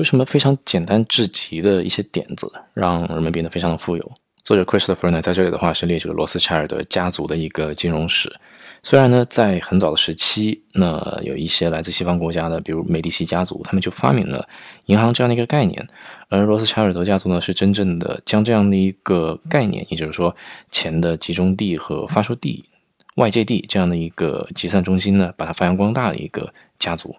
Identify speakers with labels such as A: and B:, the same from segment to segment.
A: 有什么非常简单至极的一些点子，让人们变得非常的富有？作者 Christopher 呢，在这里的话是列举了罗斯柴尔德家族的一个金融史。虽然呢，在很早的时期，那有一些来自西方国家的，比如美第奇家族，他们就发明了银行这样的一个概念，而罗斯柴尔德家族呢，是真正的将这样的一个概念，也就是说钱的集中地和发出地、外界地这样的一个集散中心呢，把它发扬光大的一个家族。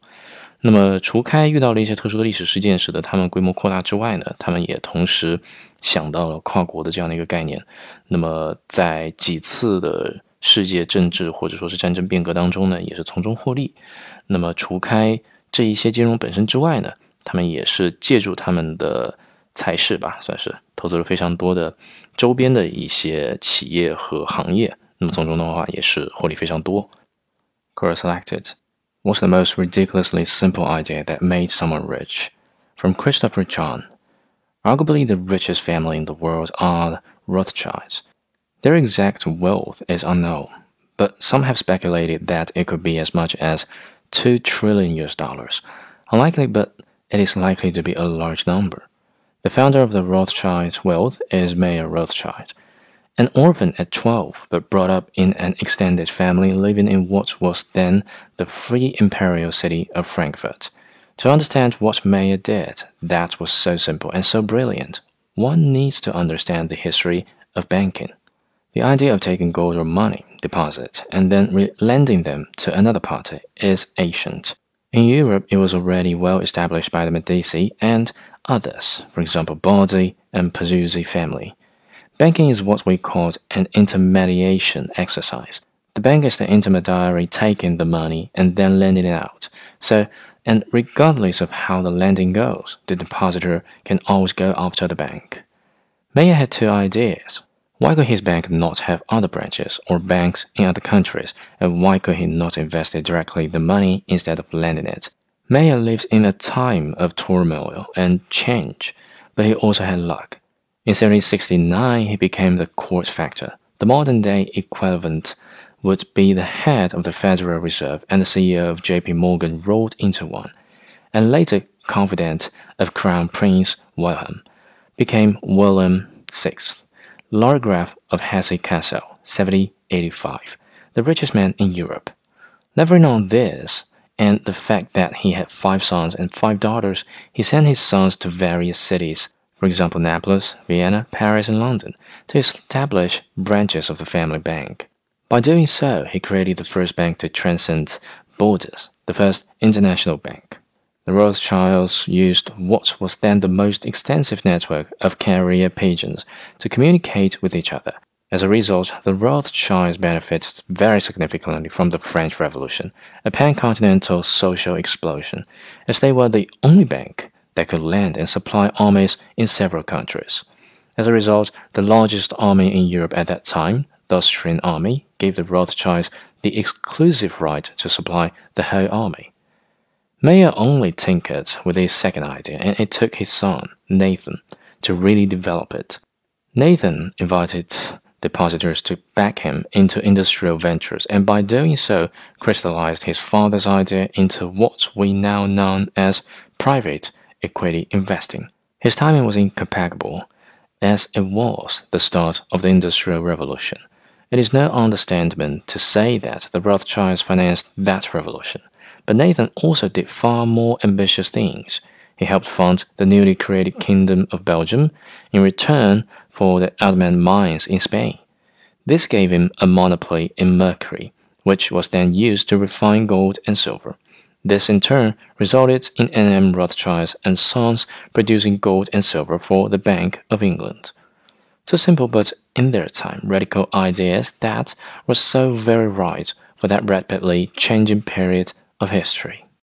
A: 那么，除开遇到了一些特殊的历史事件，使得他们规模扩大之外呢，他们也同时想到了跨国的这样的一个概念。那么，在几次的世界政治或者说是战争变革当中呢，也是从中获利。那么，除开这一些金融本身之外呢，他们也是借助他们的财势吧，算是投资了非常多的周边的一些企业和行业。那么，从中的话也是获利非常多。Core selected. What's the most ridiculously simple idea that made someone rich? From Christopher Chong. Arguably the richest family in the world are the Rothschilds. Their exact wealth is unknown, but some have speculated that it could be as much as 2 trillion US dollars. Unlikely, but it is likely to be a large number. The founder of the Rothschilds' wealth is Mayer Rothschild. An orphan at 12, but brought up in an extended family living in what was then the free imperial city of Frankfurt. To understand what Mayer did, that was so simple and so brilliant, one needs to understand the history of banking. The idea of taking gold or money deposit and then lending them to another party is ancient. In Europe, it was already well established by the Medici and others, for example, Bardi and Peruzzi family. Banking is what we call an intermediation exercise. The bank is the intermediary taking the money and then lending it out. So, and regardless of how the lending goes, the depositor can always go after the bank. Mayer had two ideas. Why could his bank not have other branches or banks in other countries, and why could he not invest directly the money instead of lending it? Mayer lives in a time of turmoil and change, but he also had luck. In 1769, he became the court factor. The modern day equivalent would be the head of the Federal Reserve and the CEO of JP Morgan rolled into one, and later confidant of Crown Prince Wilhelm, became William VI, Landgrave of Hesse-Kassel, 1785, the richest man in Europe. Never on this, and the fact that he had five sons and five daughters, he sent his sons to various cities for example Naples, Vienna, Paris, and London, to establish branches of the family bank. By doing so, he created the first bank to transcend borders, the first international bank. The Rothschilds used what was then the most extensive network of carrier pigeons to communicate with each other. As a result, the Rothschilds benefited very significantly from the French Revolution, a pan-continental social explosion, as they were the only bank that could land and supply armies in several countries. As a result, the largest army in Europe at that time, the Austrian army, gave the Rothschilds the exclusive right to supply the whole army. Mayer only tinkered with his second idea, and it took his son, Nathan, to really develop it. Nathan invited depositors to back him into industrial ventures, and by doing so, crystallized his father's idea into what we now know as private equity investing. His timing was impeccable, as it was the start of the Industrial Revolution. It is no understatement to say that the Rothschilds financed that revolution, but Nathan also did far more ambitious things. He helped fund the newly created Kingdom of Belgium in return for the Almadén mines in Spain. This gave him a monopoly in mercury, which was then used to refine gold and silver. This in turn resulted in N.M. Rothschild and Sons producing gold and silver for the Bank of England. Two simple but, in their time, radical ideas that were so very right for that rapidly changing period of history.